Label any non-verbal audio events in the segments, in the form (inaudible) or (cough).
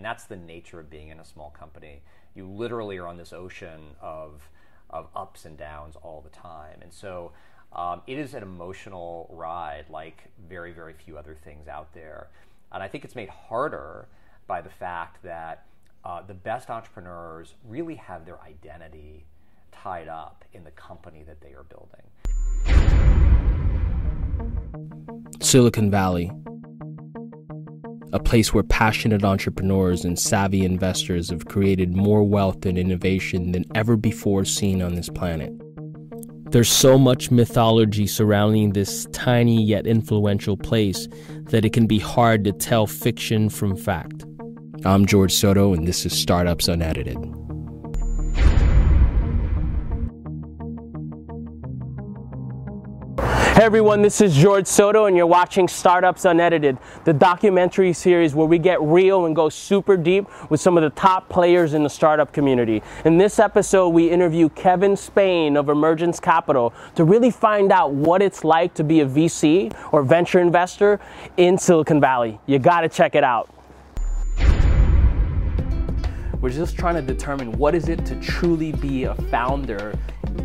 And that's the nature of being in a small company. You literally are on this ocean of, of ups and downs all the time. And so um, it is an emotional ride like very, very few other things out there. And I think it's made harder by the fact that uh, the best entrepreneurs really have their identity tied up in the company that they are building. Silicon Valley, a place where passionate entrepreneurs and savvy investors have created more wealth and innovation than ever before seen on this planet. There's so much mythology surrounding this tiny yet influential place that it can be hard to tell fiction from fact. I'm George Soto, and this is Startups Unedited. Hey everyone, this is George Soto, and you're watching Startups Unedited, the documentary series where we get real and go super deep with some of the top players in the startup community. In this episode, we interview Kevin Spain of Emergence Capital to really find out what it's like to be a VC or venture investor in Silicon Valley. You gotta check it out. We're just trying to determine what is it to truly be a founder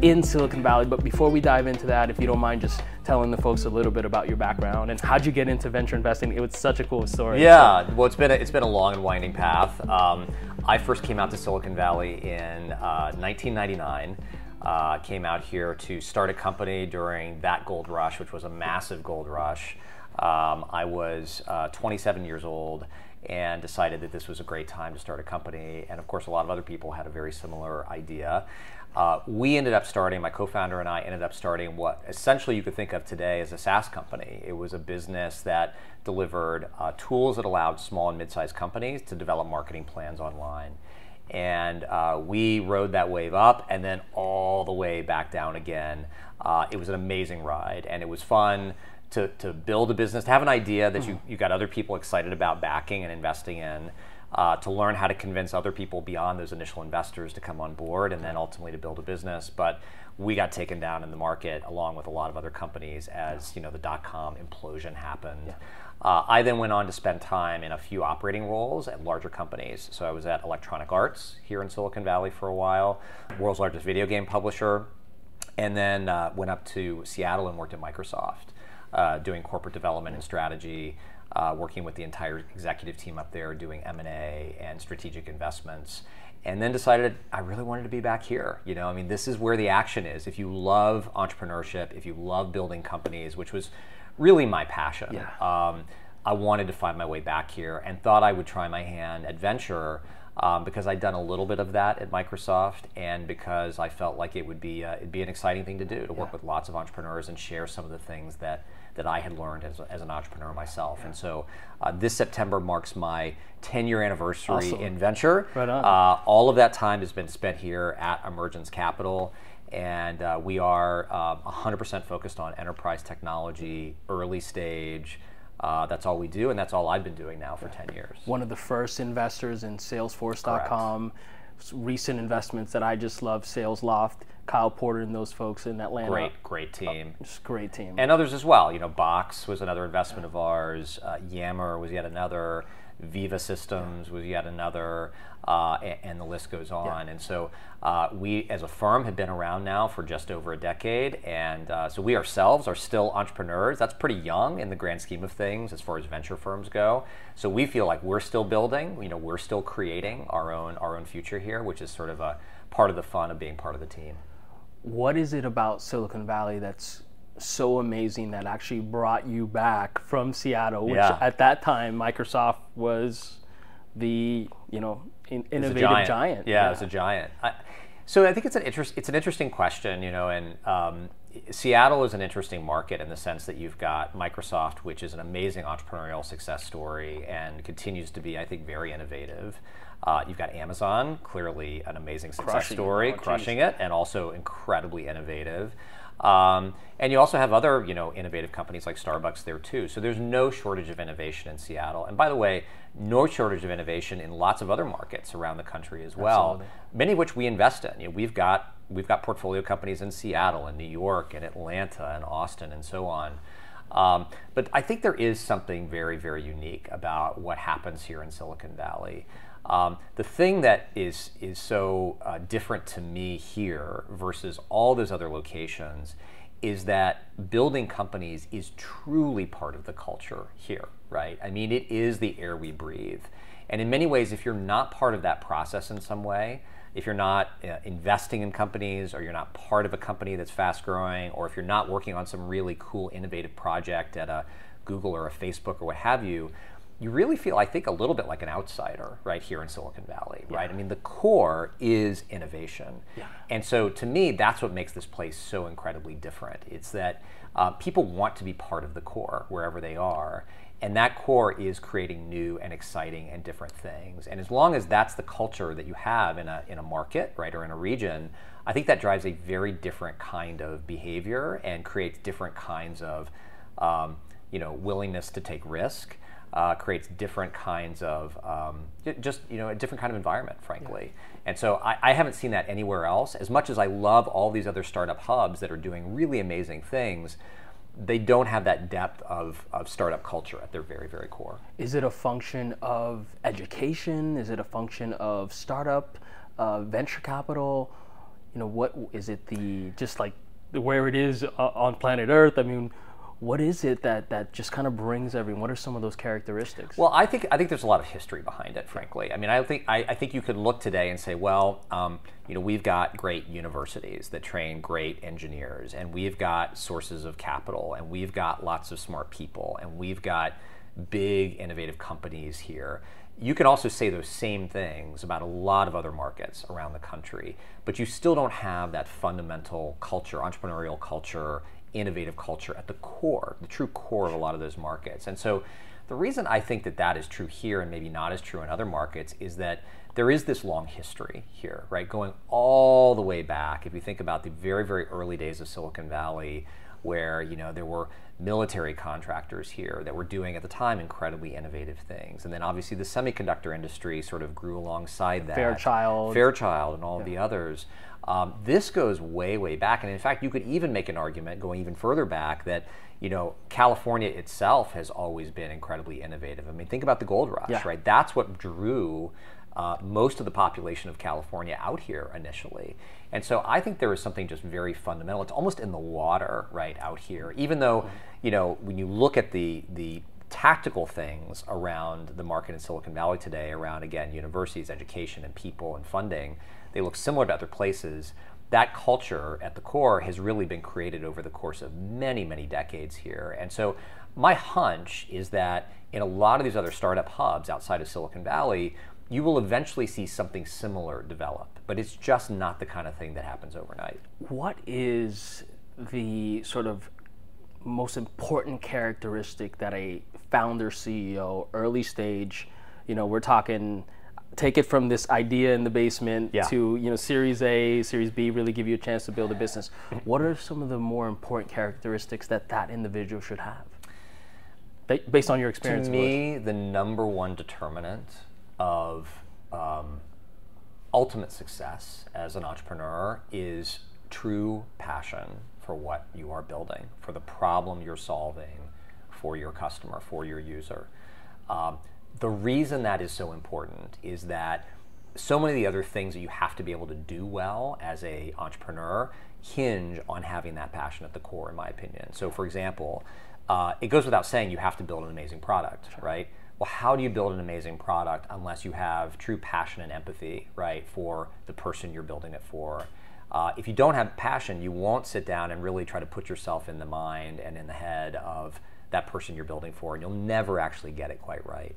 in Silicon Valley. But before we dive into that, if you don't mind just telling the folks a little bit about your background and how'd you get into venture investing? It was such a cool story. Yeah, well, it's been a, it's been a long and winding path. Um, I first came out to Silicon Valley in uh, 1999. Uh, came out here to start a company during that gold rush, which was a massive gold rush. Um, I was uh, 27 years old and decided that this was a great time to start a company. And of course, a lot of other people had a very similar idea. Uh, we ended up starting, my co founder and I ended up starting what essentially you could think of today as a SaaS company. It was a business that delivered uh, tools that allowed small and mid sized companies to develop marketing plans online. And uh, we rode that wave up and then all the way back down again. Uh, it was an amazing ride and it was fun to, to build a business, to have an idea that you, you got other people excited about backing and investing in uh, to learn how to convince other people beyond those initial investors to come on board and then ultimately to build a business. But we got taken down in the market along with a lot of other companies as you know the dot com implosion happened. Yeah. Uh, I then went on to spend time in a few operating roles at larger companies. So I was at Electronic Arts here in Silicon Valley for a while, world's largest video game publisher, and then uh, went up to Seattle and worked at Microsoft, uh, doing corporate development and strategy uh, working with the entire executive team up there, doing M&A and strategic investments. And then decided I really wanted to be back here. You know, I mean, this is where the action is. If you love entrepreneurship, if you love building companies, which was really my passion, yeah. um, I wanted to find my way back here and thought I would try my hand at venture um, because I'd done a little bit of that at Microsoft, and because I felt like it would be uh, it'd be an exciting thing to do to work yeah. with lots of entrepreneurs and share some of the things that that I had learned as, as an entrepreneur myself. Yeah. And so uh, this September marks my 10 year anniversary awesome. in venture. Right on. Uh, all of that time has been spent here at Emergence Capital. And uh, we are 100% um, focused on enterprise technology, early stage. Uh, that's all we do, and that's all I've been doing now for 10 years. One of the first investors in Salesforce.com, recent investments that I just love, SalesLoft Kyle Porter and those folks in Atlanta. Great, great team. Oh, just great team. And others as well. You know, Box was another investment yeah. of ours. Uh, Yammer was yet another. Veeva Systems was yet another, uh, and, and, the list goes on. Yeah. And so uh, we, as a firm, have been around now for just over a decade, and uh, so we ourselves are still entrepreneurs. That's pretty young in the grand scheme of things as far as venture firms go. So we feel like we're still building. You know, we're still creating our own our own future here, which is sort of a part of the fun of being part of the team what is it about Silicon Valley that's so amazing that actually brought you back from Seattle, which yeah. at that time Microsoft was the you know in, innovative giant. giant. Yeah, yeah, it was a giant. I, so I think it's an interest. It's an interesting question, you know, and um, Seattle is an interesting market in the sense that you've got Microsoft, which is an amazing entrepreneurial success story and continues to be, I think, very innovative. Uh, you've got Amazon, clearly an amazing success crushing story, it. Oh, crushing it, and also incredibly innovative. Um, and you also have other, you know, innovative companies like Starbucks there too. So there's no shortage of innovation in Seattle. And by the way, no shortage of innovation in lots of other markets around the country as well. Absolutely. Many of which we invest in. You know, we've got we've got portfolio companies in Seattle and New York and Atlanta and Austin and so on. Um, but I think there is something very, very unique about what happens here in Silicon Valley. Um, the thing that is is so uh, different to me here versus all those other locations is that building companies is truly part of the culture here, right? I mean, it is the air we breathe. And in many ways, if you're not part of that process in some way, if you're not uh, investing in companies or you're not part of a company that's fast growing, or if you're not working on some really cool, innovative project at a Google or a Facebook or what have you, you really feel, I think, a little bit like an outsider right here in Silicon Valley, yeah. right? I mean, the core is innovation. Yeah. And so to me, that's what makes this place so incredibly different. It's that uh, people want to be part of the core wherever they are. And that core is creating new and exciting and different things. And as long as that's the culture that you have in a, in a market, right, or in a region, I think that drives a very different kind of behavior and creates different kinds of, um, you know, willingness to take risk uh, creates different kinds of um, just you know a different kind of environment, frankly. Yeah. And so I, I, haven't seen that anywhere else. As much as I love all these other startup hubs that are doing really amazing things, they don't have that depth of, of startup culture at their very very core. Is it a function of education? Is it a function of startup, uh, venture capital? You know, what is it? The just like where it is uh, on planet Earth. I mean what is it that that just kind of brings everyone? What are some of those characteristics? Well, I think I think there's a lot of history behind it. Frankly, I mean, I think I, I think you could look today and say, well, um, you know, we've got great universities that train great engineers, and we've got sources of capital, and we've got lots of smart people, and we've got big innovative companies here. You can also say those same things about a lot of other markets around the country, but you still don't have that fundamental culture, entrepreneurial culture, innovative culture at the core, the true core of a lot of those markets. And so the reason I think that that is true here and maybe not as true in other markets is that there is this long history here, right? Going all the way back. If you think about the very, very early days of Silicon Valley, where you know there were military contractors here that were doing at the time incredibly innovative things, and then obviously the semiconductor industry sort of grew alongside that. Fairchild, Fairchild, and all yeah. of the others. Um, this goes way, way back, and in fact, you could even make an argument going even further back that you know California itself has always been incredibly innovative. I mean, think about the gold rush, yeah. right? That's what drew uh, most of the population of California out here initially. And so I think there is something just very fundamental. It's almost in the water, right, out here. Even though, you know, when you look at the the tactical things around the market in Silicon Valley today, around again universities, education, and people and funding, they look similar to other places. That culture at the core has really been created over the course of many, many decades here. And so my hunch is that in a lot of these other startup hubs outside of Silicon Valley, you will eventually see something similar develop, but it's just not the kind of thing that happens overnight. What is the sort of most important characteristic that a founder CEO, early stage, you know, we're talking take it from this idea in the basement yeah. to you know series a series b really give you a chance to build a business what are some of the more important characteristics that that individual should have based on your experience to me the number one determinant of um, ultimate success as an entrepreneur is true passion for what you are building for the problem you're solving for your customer for your user. Um, the reason that is so important is that so many of the other things that you have to be able to do well as a entrepreneur hinge on having that passion at the core in my opinion. So for example uh, it goes without saying you have to build an amazing product sure. right well how do you build an amazing product unless you have true passion and empathy right for the person you're building it for uh, if you don't have passion you won't sit down and really try to put yourself in the mind and in the head of that person you're building for and you'll never actually get it quite right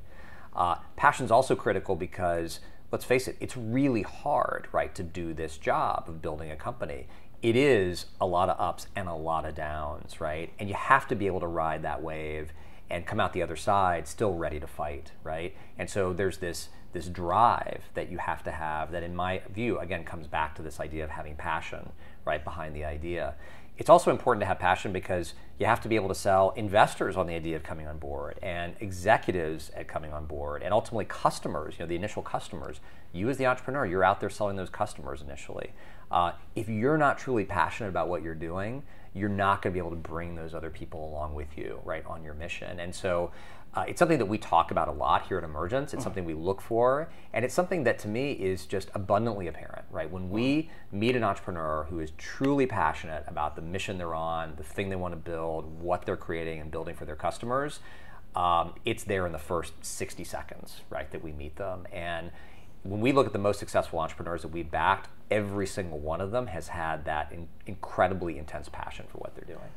uh, Passion is also critical because, let's face it, it's really hard, right, to do this job of building a company. It is a lot of ups and a lot of downs, right? And you have to be able to ride that wave and come out the other side still ready to fight, right? And so there's this this drive that you have to have that in my view again comes back to this idea of having passion right behind the idea it's also important to have passion because you have to be able to sell investors on the idea of coming on board and executives at coming on board and ultimately customers, you know, the initial customers. You as the entrepreneur, you're out there selling those customers initially. Uh, if you're not truly passionate about what you're doing, you're not going to be able to bring those other people along with you, right, on your mission. And so uh, it's something that we talk about a lot here at Emergence. It's something we look for, and it's something that to me is just abundantly apparent, right? When we meet an entrepreneur who is truly passionate about the mission they're on, the thing they want to build, what they're creating and building for their customers, um, it's there in the first 60 seconds, right, that we meet them. And when we look at the most successful entrepreneurs that we've backed, every single one of them has had that in, incredibly intense passion for what they're doing.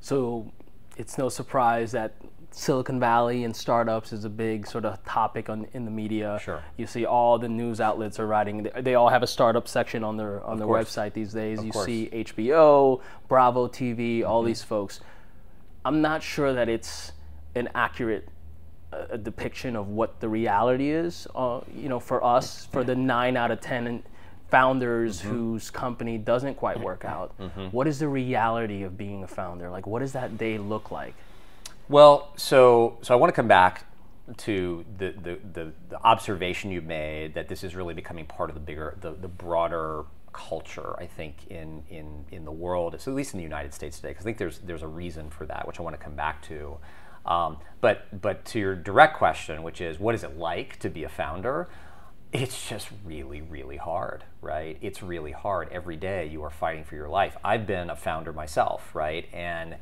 So it's no surprise that Silicon Valley and startups is a big sort of topic on, in the media. Sure. You see all the news outlets are writing. They all have a startup section on their on of their course. website these days. Of you course. see HBO, Bravo TV, all mm-hmm. these folks. I'm not sure that it's an accurate uh, depiction of what the reality is. Uh, you know, for us, for the nine out of ten founders whose company doesn't quite work out, what is the reality of being a founder? Like, what does that day look like? Well, so so I want to come back to the, the, the, the observation you made that this is really becoming part of the bigger the, the broader culture I think in, in, in the world, so at least in the United States today, because I think there's there's a reason for that, which I want to come back to. Um, but but to your direct question, which is what is it like to be a founder? It's just really, really hard, right? It's really hard. Every day you are fighting for your life. I've been a founder myself, right? And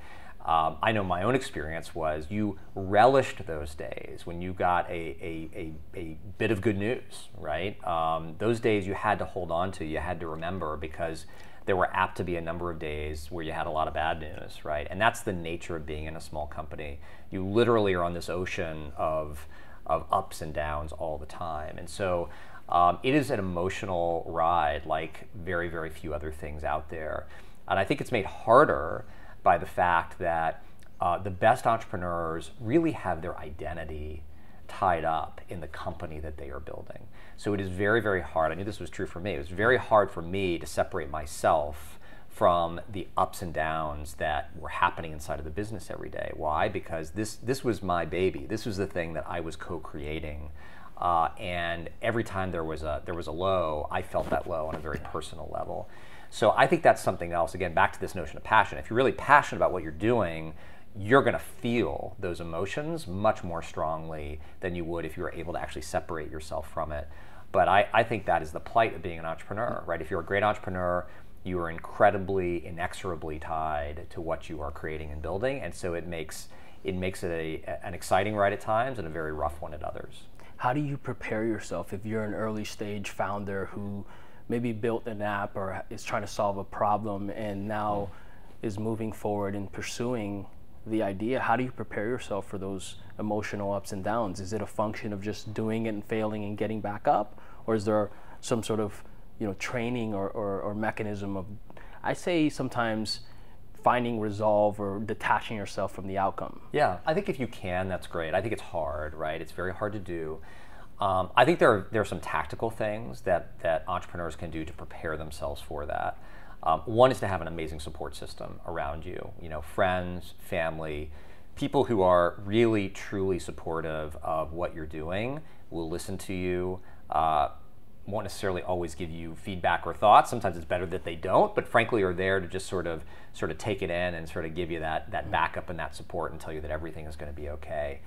um, I know my own experience was you relished those days when you got a, a, a, a bit of good news, right? Um, those days you had to hold on to, you had to remember because there were apt to be a number of days where you had a lot of bad news, right? And that's the nature of being in a small company. You literally are on this ocean of, of ups and downs all the time. And so um, it is an emotional ride like very, very few other things out there. And I think it's made harder by the fact that uh, the best entrepreneurs really have their identity tied up in the company that they are building. So it is very, very hard. I knew this was true for me. It was very hard for me to separate myself from the ups and downs that were happening inside of the business every day. Why? Because this this was my baby. This was the thing that I was co-creating. Uh, and every time there was a there was a low, I felt that low on a very personal level. So I think that's something else. Again, back to this notion of passion. If you're really passionate about what you're doing, you're going to feel those emotions much more strongly than you would if you were able to actually separate yourself from it. But I, I think that is the plight of being an entrepreneur, right? If you're a great entrepreneur, you are incredibly, inexorably tied to what you are creating and building, and so it makes it makes it a, an exciting ride at times and a very rough one at others. How do you prepare yourself if you're an early stage founder who maybe built an app or is trying to solve a problem and now is moving forward and pursuing the idea? How do you prepare yourself for those emotional ups and downs? Is it a function of just doing it and failing and getting back up, or is there some sort of you know training or, or, or mechanism of? I say sometimes finding resolve or detaching yourself from the outcome. Yeah, I think if you can, that's great. I think it's hard, right? It's very hard to do. Um, I think there are, there are some tactical things that, that entrepreneurs can do to prepare themselves for that. Um, one is to have an amazing support system around you, you know, friends, family, people who are really, truly supportive of what you're doing, will listen to you, uh, won't necessarily always give you feedback or thoughts. Sometimes it's better that they don't, but frankly are there to just sort of sort of take it in and sort of give you that that backup and that support and tell you that everything is going to be okay.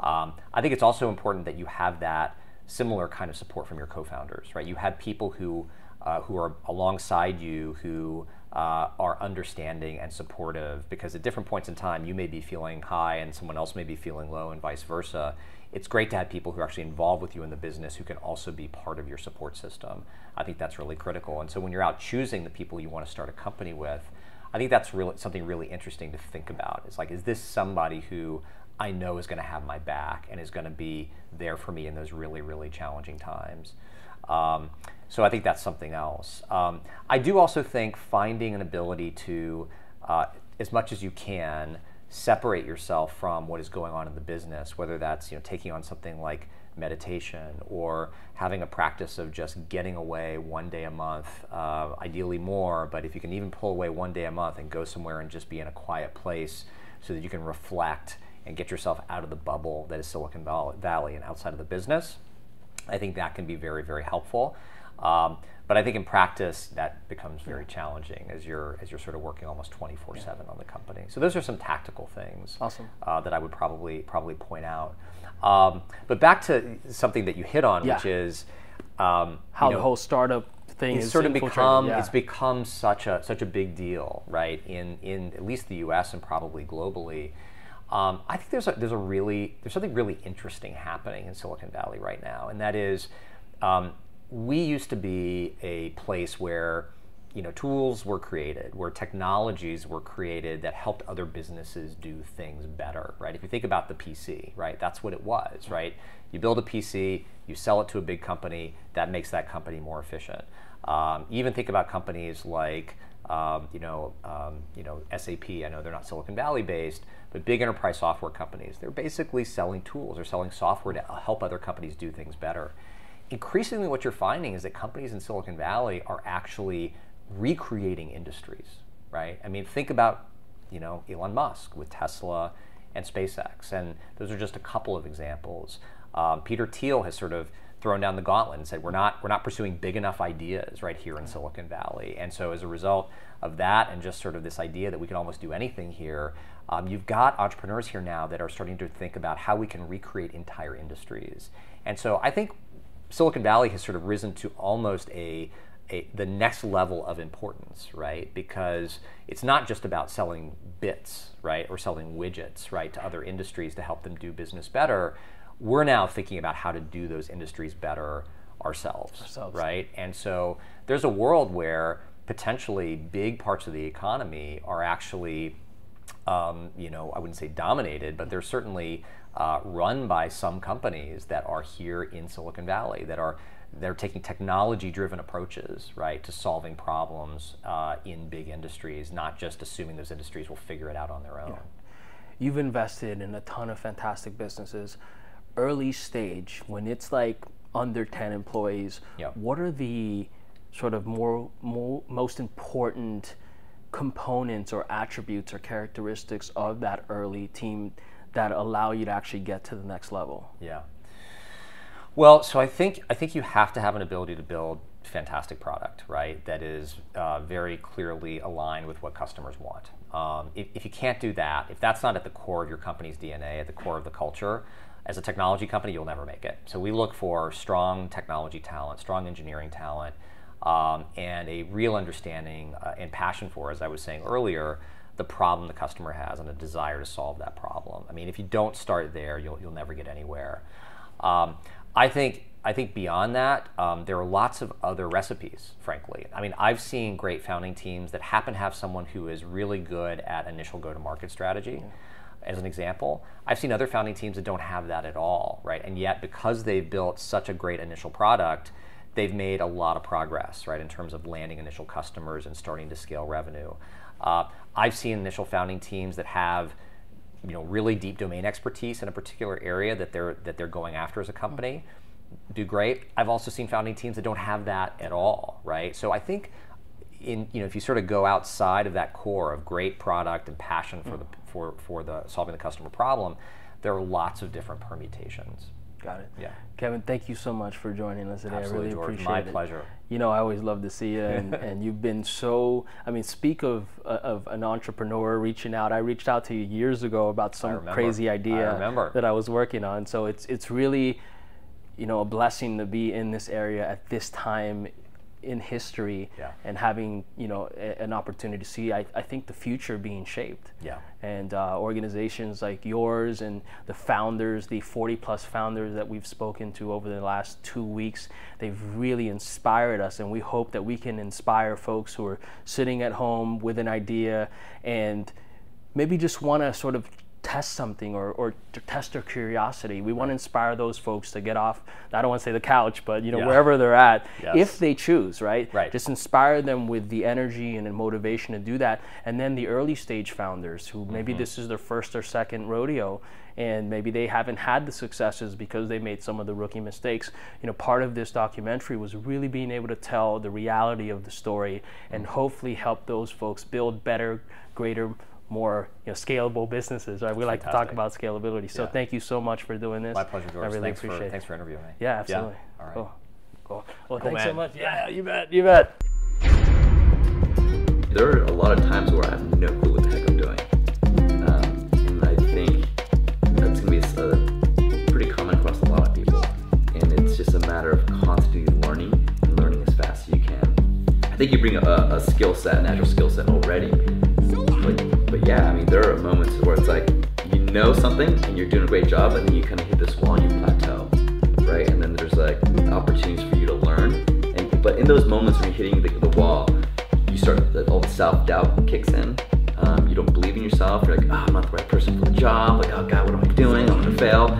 Um, I think it's also important that you have that similar kind of support from your co-founders, right? You have people who uh, who are alongside you who uh, are understanding and supportive because at different points in time you may be feeling high and someone else may be feeling low and vice versa. It's great to have people who are actually involved with you in the business who can also be part of your support system. I think that's really critical. And so when you're out choosing the people you want to start a company with, I think that's really something really interesting to think about. It's like, is this somebody who I know is going to have my back and is going to be there for me in those really, really challenging times? Um, so I think that's something else. Um, I do also think finding an ability to, uh, as much as you can, separate yourself from what is going on in the business, whether that's you know taking on something like meditation or having a practice of just getting away one day a month, uh, ideally more, but if you can even pull away one day a month and go somewhere and just be in a quiet place so that you can reflect and get yourself out of the bubble that is Silicon Valley and outside of the business, I think that can be very, very helpful. Um, but I think in practice that becomes very challenging as you're as you're sort of working almost 24/7 yeah. on the company. So those are some tactical things awesome. uh, that I would probably probably point out. Um, but back to something that you hit on, yeah. which is um, how you know, the whole startup thing it's sort of become yeah. it's become such a such a big deal, right? In in at least the U.S. and probably globally. Um, I think there's a, there's a really there's something really interesting happening in Silicon Valley right now, and that is um, we used to be a place where you know tools were created where technologies were created that helped other businesses do things better right? If you think about the pc right that's what it was right? You build a pc you sell it to a big company that makes that company more efficient. Um, even think about companies like um, you know um, you know sap i know they're not silicon valley based but big enterprise software companies they're basically selling tools they're selling software to help other companies do things better increasingly what you're finding is that companies in Silicon Valley are actually recreating industries, right? I mean, think about, you know, Elon Musk with Tesla and SpaceX, and those are just a couple of examples. Um, Peter Thiel has sort of thrown down the gauntlet and said we're not we're not pursuing big enough ideas right here in Silicon Valley, and so as a result of that, and just sort of this idea that we can almost do anything here, um, you've got entrepreneurs here now that are starting to think about how we can recreate entire industries. And so I think Silicon Valley has sort of risen to almost a, a, the next level of importance, right? Because it's not just about selling bits, right, or selling widgets, right, to other industries to help them do business better. We're now thinking about how to do those industries better ourselves, ourselves. right? And so there's a world where potentially big parts of the economy are actually, um, you know, I wouldn't say dominated, but they're certainly uh, run by some companies that are here in Silicon Valley that are they're taking technology-driven approaches, right, to solving problems uh, in big industries, not just assuming those industries will figure it out on their own. Yeah. You've invested in a ton of fantastic businesses. Early stage, when it's like under 10 employees, yeah. what are the sort of more, more most important components or attributes or characteristics of that early team that allow you to actually get to the next level? Yeah. Well, so I think I think you have to have an ability to build fantastic product, right? That is uh, very clearly aligned with what customers want. Um, if, if, you can't do that, if that's not at the core of your company's DNA, at the core of the culture, as a technology company, you'll never make it. So we look for strong technology talent, strong engineering talent, um, and a real understanding uh, and passion for, as I was saying earlier, the problem the customer has and a desire to solve that problem. I mean, if you don't start there, you'll, you'll never get anywhere. Um, I think I think beyond that, um, there are lots of other recipes, frankly. I mean, I've seen great founding teams that happen to have someone who is really good at initial go to market strategy. Yeah. As an example, I've seen other founding teams that don't have that at all, right? And yet, because they've built such a great initial product, they've made a lot of progress, right, in terms of landing initial customers and starting to scale revenue. Uh, I've seen initial founding teams that have you know really deep domain expertise in a particular area that they're that they're going after as a company do great. I've also seen founding teams that don't have that at all right? So i think in you know if you sort of go outside of that core of great product and passion for mm. the for for the solving the customer problem there are lots of different permutations Got it. Yeah. Kevin, thank you so much for joining us today. Absolutely, I really George. appreciate My it. My pleasure. You know, I always love to see you, and, (laughs) and you've been so. I mean, speak of uh, of an entrepreneur reaching out. I reached out to you years ago about some crazy idea I that I was working on. So it's it's really, you know, a blessing to be in this area at this time in history yeah. and having you know a, an opportunity to see I, I think the future being shaped. Yeah. And uh, organizations like yours and the founders the 40 plus founders that we've spoken to over the last two weeks they've really inspired us. And we hope that we can inspire folks who are sitting at home with an idea and maybe just want to sort of test something or, or to test their curiosity. We want to inspire those folks to get off, I don't want to say the couch, but you know, Yeah. wherever they're at, Yes. if they choose, right? Right. Just inspire them with the energy and the motivation to do that. And then the early stage founders who maybe Mm-hmm. this is their first or second rodeo and maybe they haven't had the successes because they made some of the rookie mistakes. You know, part of this documentary was really being able to tell the reality of the story and hopefully help those folks build better, greater, more you know, scalable businesses. Right? We like to talk about scalability. So Yeah. thank you so much for doing this. My pleasure, George. I really thanks appreciate for it. thanks for interviewing me. Yeah, absolutely. All right. Cool. Cool. Well, thanks so much. Yeah, you bet. You bet. There are a lot of times where I have no clue what the heck I'm doing. Um, and I think that's going to be a, pretty common across a lot of people. And it's just a matter of constantly learning and learning as fast as you can. I think you bring a, a skill set, a natural skill set already. But, yeah, I mean, there are moments where it's like you know something and you're doing a great job, and then you kind of hit this wall and you plateau, right? And then there's like opportunities for you to learn. And but in those moments when you're hitting the, the wall, you start the, all the self doubt kicks in. Um, you don't believe in yourself. You're like, oh, I'm not the right person for the job. Like, oh God, what am I doing? I'm gonna fail.